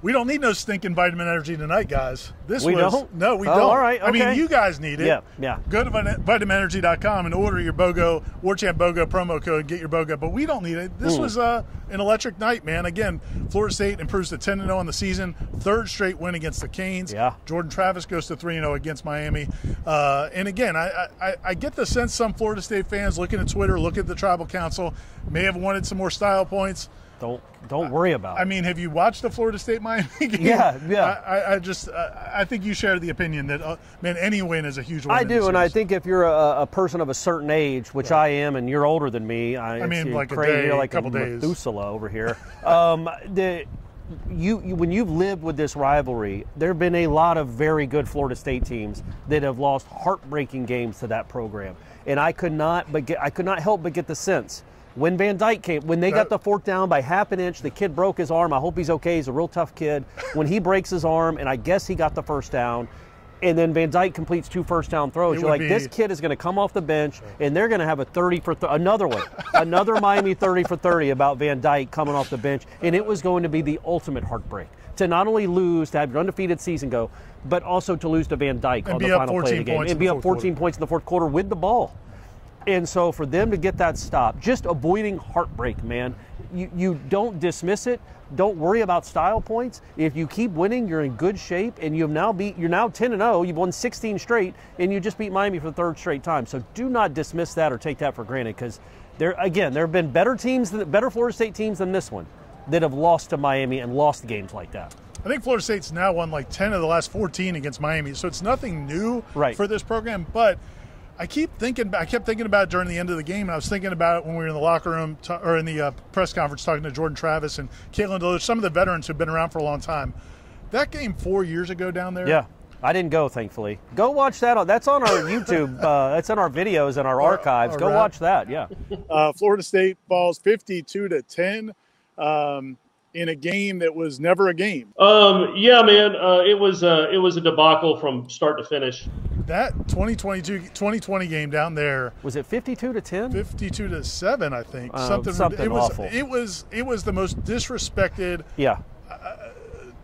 We don't need no stinking vitamin energy tonight, guys. This We was don't? no, we Oh, don't. all right, Okay. I mean, you guys need it. Yeah, yeah. Go to vit- vitaminenergy.com and order your BOGO Warchant BOGO promo code. Get your BOGO, but we don't need it. This Mm. was uh, an electric night, man. Again, Florida State improves to 10 0 on the season, third straight win against the Canes. Yeah. Jordan Travis goes to 3 0 against Miami. Uh, and again, I, I, I get the sense some Florida State fans looking at Twitter, looking at the Tribal Council, may have wanted some more style points. Don't don't worry about I it. I mean, have you watched the Florida State Miami game? Yeah, yeah. I, I, I just, uh, I think you share the opinion that, uh, man, any win is a huge win. I do, and I think if you're a, a person of a certain age, which I am, and you're older than me, I, I mean, like a crazy, day, you're like couple a days. Methuselah over here. um, the, you, you when you've lived with this rivalry, there have been a lot of very good Florida State teams that have lost heartbreaking games to that program, and I could not but get, I could not help but get the sense. When Van Dyke came, when they got the fourth down by half an inch, the kid broke his arm. I hope he's okay. He's a real tough kid. When he breaks his arm, and I guess he got the first down, and then Van Dyke completes two first down throws. It You're like, this kid is going to come off the bench, and they're going to have a 30 for th- another one, another Miami 30 for 30 about Van Dyke coming off the bench, and it was going to be the ultimate heartbreak to not only lose to have your undefeated season go, but also to lose to Van Dyke And on the final play of the game and be up 14 quarter. points in the fourth quarter with the ball. And so for them to get that stop, just avoiding heartbreak, man, you, you don't dismiss it. Don't worry about style points. If you keep winning, you're in good shape, and you've now beat. You're now 10 and 0. You've won 16 straight, and you just beat Miami for the third straight time. So do not dismiss that or take that for granted, because there again, there have been better teams, than, better Florida State teams than this one, that have lost to Miami and lost games like that. I think Florida State's now won like 10 of the last 14 against Miami, so it's nothing new Right. for this program. But I keep thinking, I kept thinking about it during the end of the game, and I was thinking about it when we were in the locker room t- or in the uh, press conference talking to Jordan Travis and Kalen DeLoach, some of the veterans who've been around for a long time. That game four years ago down there, Yeah. I didn't go, thankfully. Go watch that. That's on our YouTube. Uh, that's in our videos and our archives. our Go rap. watch that. Yeah. uh, Florida State falls 52 to 10 um, in a game that was never a game. Um, yeah, man, uh, it was uh, it was a debacle from start to finish. That 2022 2020 game down there, Was it 52 to 10? 52 to 7, I think. Uh, something something it was awful. it was it was the most disrespected, Yeah.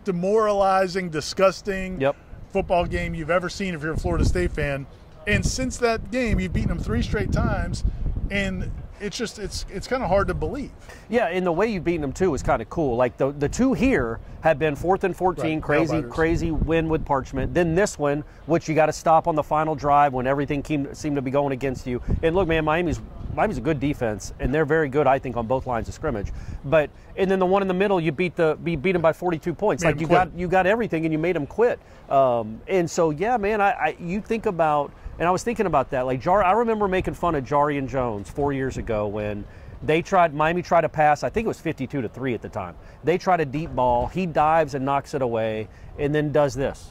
demoralizing, disgusting Yep. football game you've ever seen if you're a Florida State fan. And since that game, you've beaten them three straight times, and it's just it's it's kind of hard to believe. Yeah, and the way you've beaten them too is kind of cool. Like the the two here have been fourth and 14, Right, crazy, crazy win with Parchment. Then this one, which you got to stop on the final drive when everything came, seemed to be going against you. And look, man, Miami's Miami's a good defense, and they're very good, I think, on both lines of scrimmage. But and then the one in the middle, you beat the be beat them by 42 points. Made like you quit. got you got everything, and you made them quit. Um, and so yeah, man, I, I you think about. And I was thinking about that. Like Jar, I remember making fun of Jarrian Jones four years ago when they tried Miami tried to pass. I think it was 52 to three at the time. They tried a deep ball. He dives and knocks it away, and then does this,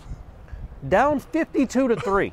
down 52 to three.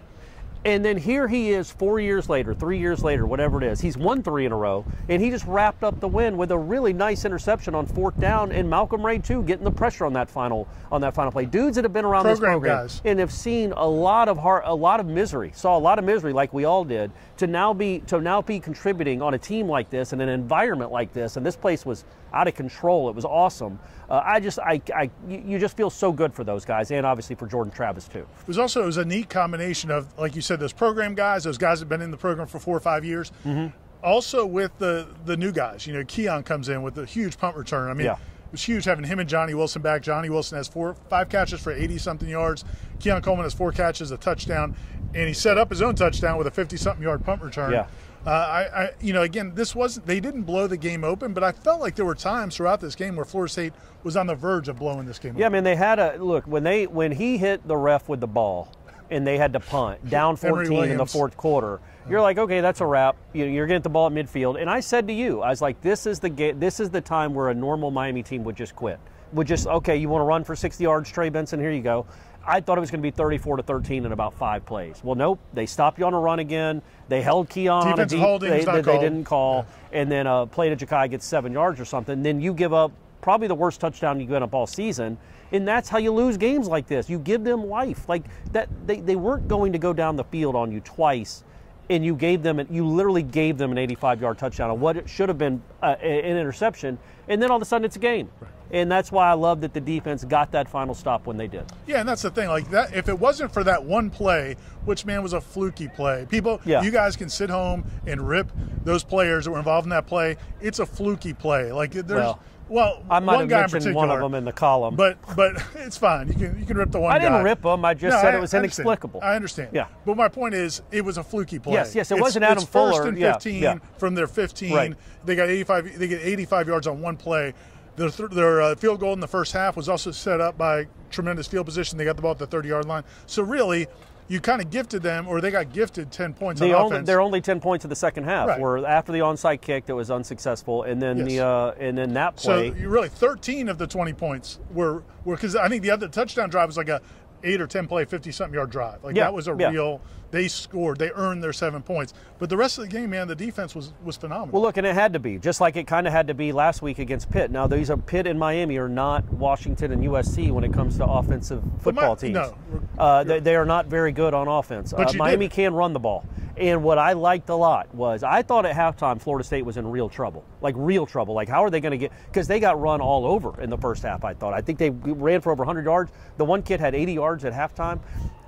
And then here he is four years later, three years later, whatever it is. He's won three in a row, and he just wrapped up the win with a really nice interception on fourth down, and Malcolm Ray too, getting the pressure on that final on that final play. Dudes that have been around this Program program guys. and have seen a lot of heart, a lot of misery, saw a lot of misery like we all did, to now be to now be contributing on a team like this in an environment like this, and this place was out of control. It was awesome. Uh, I just, I, I, you just feel so good for those guys, and obviously for Jordan Travis too. It was also it was a neat combination of, like you said, those program guys, those guys that have been in the program for four or five years. Mm-hmm. Also with the the new guys, you know, Keon comes in with a huge punt return. I mean, Yeah. was huge having him and Johnny Wilson back. Johnny Wilson has four, five catches for 80 something yards. Keon Coleman has four catches, a touchdown, and he set up his own touchdown with a 50 something yard punt return. Yeah. Uh, I, I, you know, again, this wasn't. They didn't blow the game open, but I felt like there were times throughout this game where Florida State was on the verge of blowing this game. Yeah, I mean they had a look when they when he hit the ref with the ball, and they had to punt down 14 in the fourth quarter. You're like, okay, that's a wrap. You know, you're getting the ball at midfield, and I said to you, I was like, this is the ga- this is the time where a normal Miami team would just quit. Would just okay, you want to run for 60 yards, Trey Benson? Here you go. I thought it was going to be 34 to 13 in about five plays. Well, nope. They stopped you on a run again. They held Keon on a Defensive deep. holding they, that they didn't call, and then a play to Ja'Khi gets seven yards or something. Then you give up probably the worst touchdown you get up all season, and that's how you lose games like this. You give them life like that. They, they weren't going to go down the field on you twice, and you gave them you literally gave them an 85-yard touchdown on what it should have been uh, an interception, and then all of a sudden it's a game. And that's why I love that the defense got that final stop when they did. Yeah, and that's the thing. Like that, if it wasn't for that one play, which man was a fluky play, people, Yeah. you guys can sit home and rip those players that were involved in that play. It's a fluky play. Like there's, Well, well, I might one have guy in mentioned particular, one of them in the column. but but it's fine. You can you can rip the one. I didn't guy. them. I just said it was understand. inexplicable. I understand. Yeah. but my point is, it was a fluky play. Yes, yes, it It's- wasn't Adam it's first Fuller. and Yeah, 15 yeah. from their 15. Right. They got 85. They get 85 yards on one play. Their, th- their uh, field goal in the first half was also set up by tremendous field position. They got the ball at the 30 yard line. So really, you kind of gifted them, or they got gifted 10 points The on only, offense. they're only ten points in the second half. Right. Where after the onside kick that was unsuccessful, and then Yes. the uh, and then that so play. you really 13 of the 20 points were were because I think the other touchdown drive was like a eight or 10 play 50 something yard drive. Like Yeah, that was a yeah. real. They scored. They earned their seven points. But the rest of the game, man, the defense was was phenomenal. well, look, and it had to be just like it kind of had to be last week against Pitt. Now these are Pitt and Miami are not Washington and USC when it comes to offensive football Mi- teams. no, uh, they, they are not very good on offense. Uh, Miami did- can run the ball. And what I liked a lot was I thought at halftime Florida State was in real trouble, like real trouble. Like how are they going to get? Because they got run all over in the first half. I thought. I think they ran for over 100 yards. The one kid had 80 yards at halftime,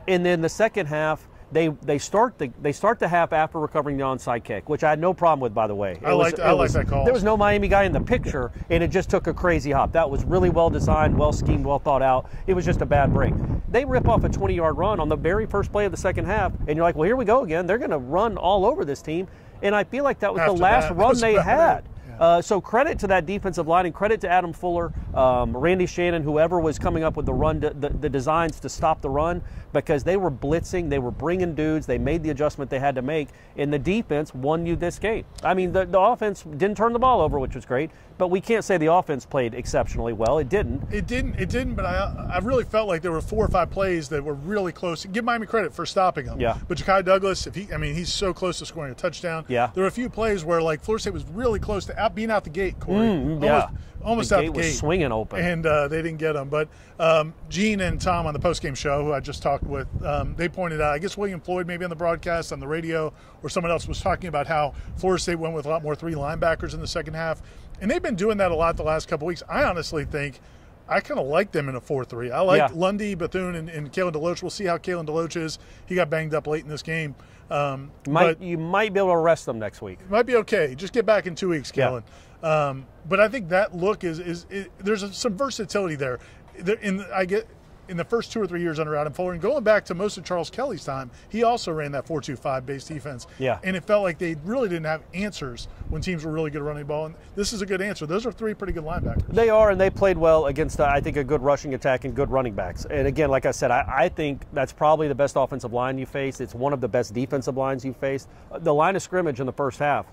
and then the second half. They, they start the they start the half after recovering the onside kick, which I had no problem with, by the way. I It I it liked was- that call. There was no Miami guy in the picture, and it just took a crazy hop. That was really well designed, well schemed, well thought out. It was just a bad break. They rip off a 20 yard run on the very first play of the second half, and you're like, well, here we go again. They're going to run all over this team. And I feel like that was the last that, run they had. Uh, so credit to that defensive line and credit to Adam Fuller, um, Randy Shannon, whoever was coming up with the run, the, the designs to stop the run, because they were blitzing, they were bringing dudes, they made the adjustment they had to make, and the defense won you this game. I mean, the, the offense didn't turn the ball over, which was great, but we can't say the offense played exceptionally well. It didn't. It didn't. It didn't. But I, I really felt like there were four or five plays that were really close. Give Miami credit for stopping them. Yeah. But Ja'Khi Douglas, if he, I mean, he's so close to scoring a touchdown. Yeah. There were a few plays where like Florida State was really close to out being out the gate. Corey. Mm, yeah. Almost, almost The out gate the was gate. swinging open. and uh, they didn't get him. But um, Gene and Tom on the postgame show, who I just talked with, um, they pointed out. I guess William Floyd, maybe on the broadcast, on the radio, or someone else was talking about how Florida State went with a lot more three linebackers in the second half, and they've been doing that a lot the last couple weeks. I honestly think. I kind of like them in a 4 3. I like Yeah. Lundy, Bethune, and, and Kalen DeLoach. We'll see how Kalen DeLoach is. He got banged up late in this game. Um, Might, you might be able to arrest them next week. might be okay. Just get back in two weeks, Yeah. Um, but I think that look is is, is there's a, some versatility there. There- In I get in the first two or three years under Adam Fuller, and going back to most of Charles Kelly's time, he also ran that four-two-five base defense. Yeah. and it felt like they really didn't have answers when teams were really good at running the ball. And this is a good answer. Those are three pretty good linebackers. They are, and they played well against, uh, I think, a good rushing attack and good running backs. And again, like I said, I, I think that's probably the best offensive line you faced. It's one of the best defensive lines you faced. Uh, The line of scrimmage in the first half,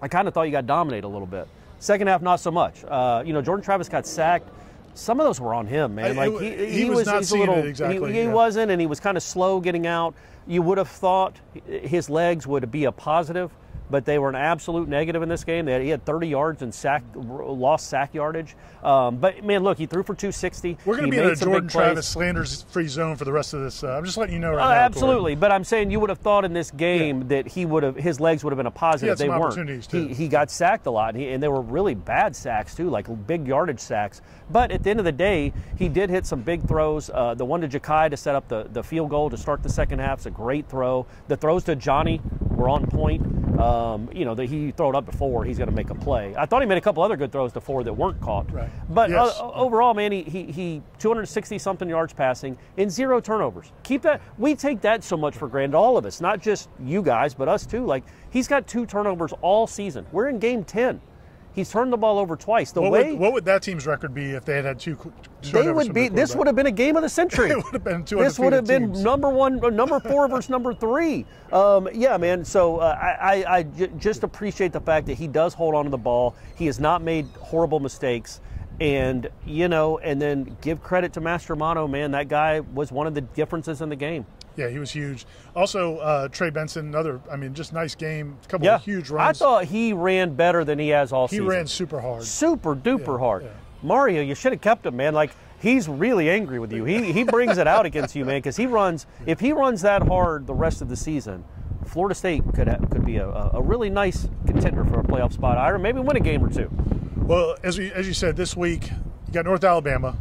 I kind of thought you got dominated a little bit. Second half, not so much. Uh, you know, Jordan Travis got sacked. Some of those were on him, man. I- Like it- he, he was not he's a little, exactly, He, he yeah. wasn't, and he was kind of slow getting out. You would have thought his legs would be a positive, but they were an absolute negative in this game. They had, he had 30 yards and sack, lost sack yardage. Um, but man, look, he threw for 260. We're going to be in a Jordan. Travis slanders free zone for the rest of this. Uh, I'm just letting you know right Oh, now. Absolutely, but I'm saying you would have thought in this game that he would have his legs would have been a positive. They weren't. opportunities, too. He, he got sacked a lot, and, he, and they were really bad sacks too, like big yardage sacks. But at the end of the day, he did hit some big throws. Uh, the one to Ja'Khi to set up the, the field goal to start the second half is a great throw. The throws to Johnny were on point. Um, you know, that he throw it up before, he's going to make a play. I thought he made a couple other good throws to four that weren't caught. Right. But Yes. uh, overall, man, he, he, he 260 something yards passing and zero turnovers. Keep that. We take that so much for granted, all of us, not just you guys, but us too. Like he's got two turnovers all season. We're in game 10. He's turned the ball over twice. The What way would, what would that team's record be if they had had two? they would be. This would have been a game of the century. It would have been two This would have been teams. number one, uh, number four versus number three. Um, yeah, man. So uh, I, I, I j- just appreciate the fact that he does hold on to the ball. He has not made horrible mistakes, and you know, and then give credit to Mastromanno, man. That guy was one of the differences in the game. Yeah, he was huge. Also, uh, Trey Benson, another. I mean, just nice game. A couple Yeah, of huge runs. I thought he ran better than he has all he season. He ran super hard. super duper Yeah, hard. yeah. Mario, you should have kept him, man. Like he's really angry with you. He he brings it out against you, man, because he runs. If he runs that hard the rest of the season, Florida State could have, could be a, a really nice contender for a playoff spot. I or maybe win a game or two. Well, as we as you said, this week you got North Alabama,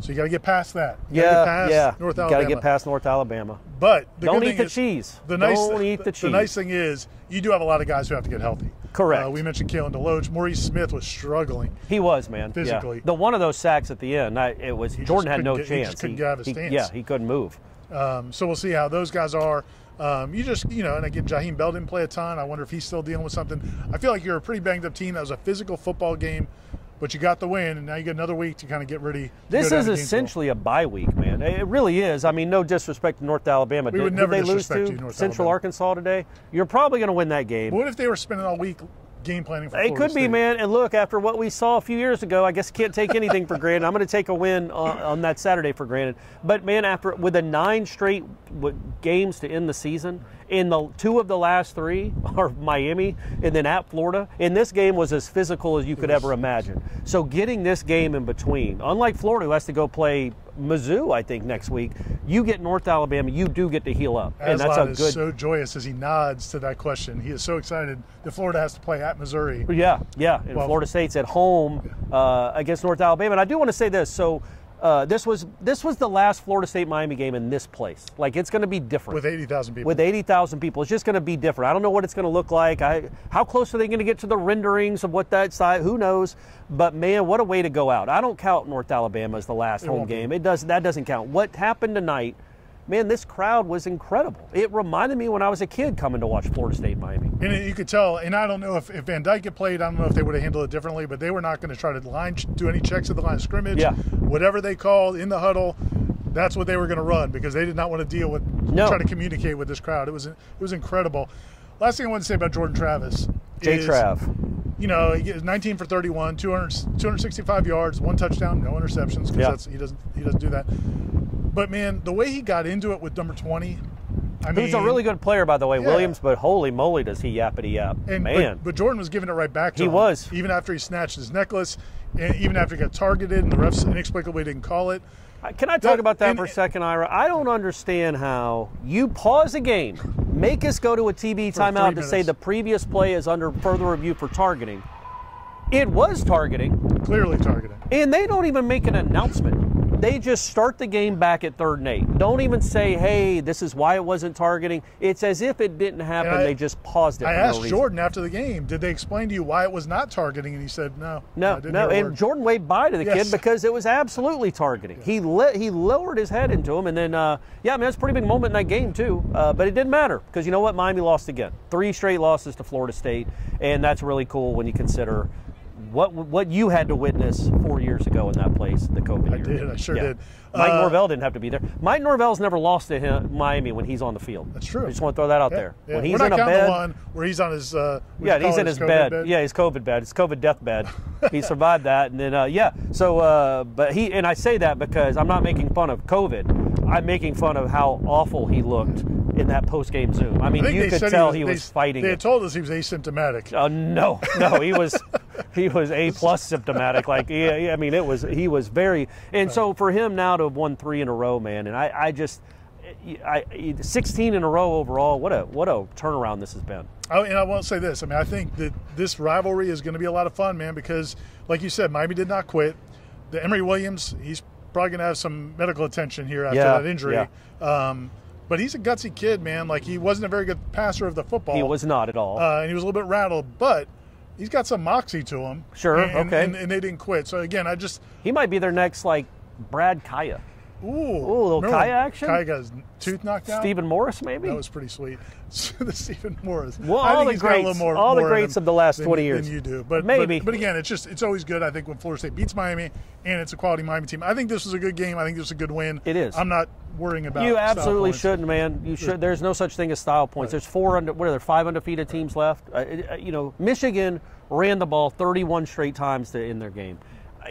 so you got to get past that. You gotta. Yeah, past yeah. North Got to get past North Alabama. But the Don't good eat thing the is- cheese. The nice, Don't eat the The cheese. nice thing is you do have a lot of guys who have to get healthy. Correct. Uh, we mentioned Kalen DeLoach. Maurice Smith was struggling. He was man. Yeah. Physically. The one of those sacks at the end, I, it was just Jordan had no get- he chance. just couldn't get out of his he- stance. Yeah, he couldn't move. Um, so we'll see how those guys are. Um, you just, you know, and again, Jaheim Bell didn't play a ton. I wonder if he's still dealing with something. I feel like you're a pretty banged up team. That was a physical football game, but you got the win, and now you get another week to kind of get ready. This is essentially a bye week, man. It really is. I mean, no disrespect to North Alabama. We Did- would never they lose to you, North Central Alabama. Arkansas today? You're probably going to win that game. What if they were spending all week game planning for It Florida could be, man. And look, after what we saw a few years ago, I guess can't take anything for granted. I'm going to take a win on, on that Saturday for granted. But man, after with the nine straight games to end the season, in the two of the last three are Miami and then at Florida, and this game was as physical as you could ever imagine. So getting this game in between, unlike Florida, who has to go play Mizzou, I think next week, you get North Alabama, you do get to heal up, and that's a Aslan is good. so joyous as he nods to that question. He is so excited that Florida has to play at Missouri. Yeah, yeah. And Well- Florida State's at home uh, against North Alabama. And I do want to say this. So uh, this was this was the last Florida State Miami game in this place. Like it's going to be different With 80,000 people. with 80,000 people. It's just going to be different. I don't know what it's going to look like. I, how close are they going to get to the renderings of what that side? Who knows? But man, what a way to go out. I don't count North Alabama as the last home won't be. game. It does that doesn't count. What happened tonight? Man, this crowd was incredible. It reminded me when I was a kid coming to watch Florida State Miami. And you could tell, and I don't know if, if Van Dyke had played, I don't know if they would have handled it differently, but they were not going to try to line do any checks at the line of scrimmage. Yeah. Whatever they called in the huddle, that's what they were going to run because they did not want to deal with No. try to communicate with this crowd. It was it was incredible. Last thing I want to say about Jordan Travis. J is, Trav. You know, he gets 19 for 31, 200, 265 yards, one touchdown, no interceptions because Yeah. that's he doesn't he doesn't do that. But man, the way he got into it with number 20, I mean, He's a really good player, by the way, Yeah. Williams. But holy moly, does he yappity yap, And man! But, but Jordan was giving it right back to He him. He was. Even after he snatched his necklace, and even after he got targeted, and the refs inexplicably didn't call it. Can I talk That- about that and- for a second, Ira? I don't understand how you pause a game, make us go to a TB timeout to say the previous play is under further review for targeting. It was targeting, Clearly targeting. and they don't even make an announcement. They just start the game back at third and eight. Don't even say, "Hey, this is why it wasn't targeting." It's as if it didn't happen. I- they just paused it. I no asked reason. Jordan after the game, did they explain to you why it was not targeting? And he said, no. No, no, and. Jordan waved bye to the Yes. kid because it was absolutely targeting. He let he lowered his head into him, and then uh, yeah, I mean that's a pretty big moment in that game too. Uh, but it didn't matter because you know what, Miami lost again, three straight losses to Florida State, and that's really cool when you consider what what you had to witness four years ago in that place, the COVID I year. did, I sure did. Mike Uh, Norvell didn't have to be there. Mike Norvell's never lost to him, Miami when he's on the field. That's true. I just want to throw that out Yeah, there. yeah. When he's We're not in a counting bed, the one where he's on his. Uh, yeah, he's in his COVID bed. Yeah, his COVID bed. His COVID death bed. he survived that, and then uh, yeah. So, uh, but he and I say that because I'm not making fun of COVID. I'm making fun of how awful he looked in that post game Zoom. I I mean, think you could tell he he was, was, they, fighting They told us he was asymptomatic. Uh, no, no, he was he was a plus symptomatic. Like yeah, yeah, I mean, it was he was very. And so for him now to have won three in a row, man, and I, I just. I, 16 in a row overall. What a what a turnaround this has been. Oh, and I won't say this. I mean, I think that this rivalry is going to be a lot of fun, man, because, like you said, Miami did not quit. The Emory Williams, he's probably going to have some medical attention here after Yeah, that injury. yeah. Um, but he's a gutsy kid, man. Like he wasn't a very good passer of the football. He was not at all. uh, and he was a little bit rattled, but he's got some moxie to him. Sure, and, okay. and, and they didn't quit. So again, I just he might be their next like Brad Kaaya, ooh, little remember Kaaya action? Kaaya got his tooth knocked out. Stephen Morris, maybe. That was pretty sweet. the Stephen Morris. Well, I all think the he's got a little greats- more, all the more greats of the last than- 20 years. Than you do, but Maybe. But, but again, it's just it's always good. I think when Florida State beats Miami and it's a quality Miami team. I think this was a good game. I think this was a good win. It is. I'm not worrying about. You absolutely shouldn't, man. You should. There's no such thing as style points. There's four under. What are there? Five undefeated teams left. Uh, uh, you know, Michigan ran the ball 31 straight times to end their game.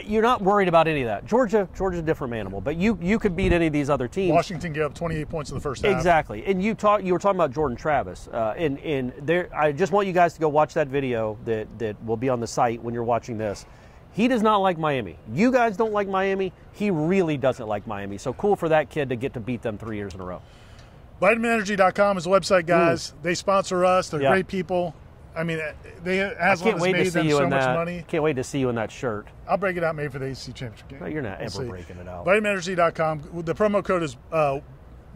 You're not worried about any of that. Georgia, Georgia's a different animal, but you you could beat any of these other teams. Washington gave up 28 points in the first half. Exactly, and you talk. You were talking about Jordan Travis, uh, and and there. I just want you guys to go watch that video that that will be on the site when you're watching this. He does not like Miami. You guys don't like Miami. He really doesn't like Miami. So cool for that kid to get to beat them three years in a row. VitaminEnergy.com is the website, guys. They sponsor us. They're Yeah. great people. I mean, they I Aslan has made them so much that. money. Can't wait to see you in that shirt. I'll break it out maybe for the ACC championship game. No, you're not We'll ever see. breaking it out. VitaminEnergy.com. The promo code is uh,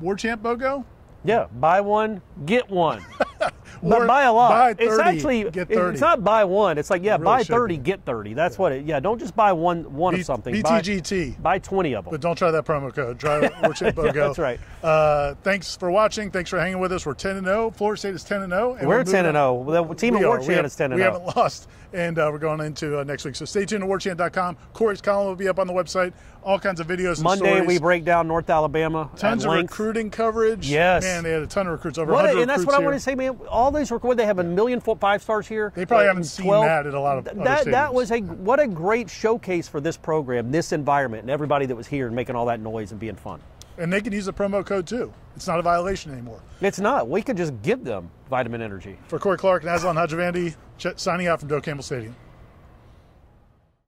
Warchant BOGO. Yeah, buy one, get one. But buy a lot. buy it's actually it's not buy one. It's like yeah, It really buy thirty, be. get thirty. That's what it. Yeah, don't just buy one one B- of something. Buy- BTGT. Buy, twenty of them. But don't try that promo code. Try Warchant BOGO. Yeah, that's right. Uh, thanks for watching. Thanks for hanging with us. We're 10 and 0. Florida State is 10 and 0. and We're ten and zero. The team We at are. War Chant is ten and zero. We haven't lost, and uh, we're going into uh, next week. So stay tuned to warchant.com. Corey's column will be up on the website. All kinds of videos. And Monday stories. we break down North Alabama. tons of length. recruiting coverage. Yes. man, they had a ton of recruits over What and that's what I want to say, man. All these recruits, they have a million foot five stars here. They probably haven't seen that at a lot of other that. That was a what a great showcase for this program, this environment, and everybody that was here and making all that noise and being fun. And they can use the promo code too. It's not a violation anymore. It's not. We could just give them vitamin energy. For Corey Clark and Aslan Hajavandi, signing out from Doak Campbell Stadium.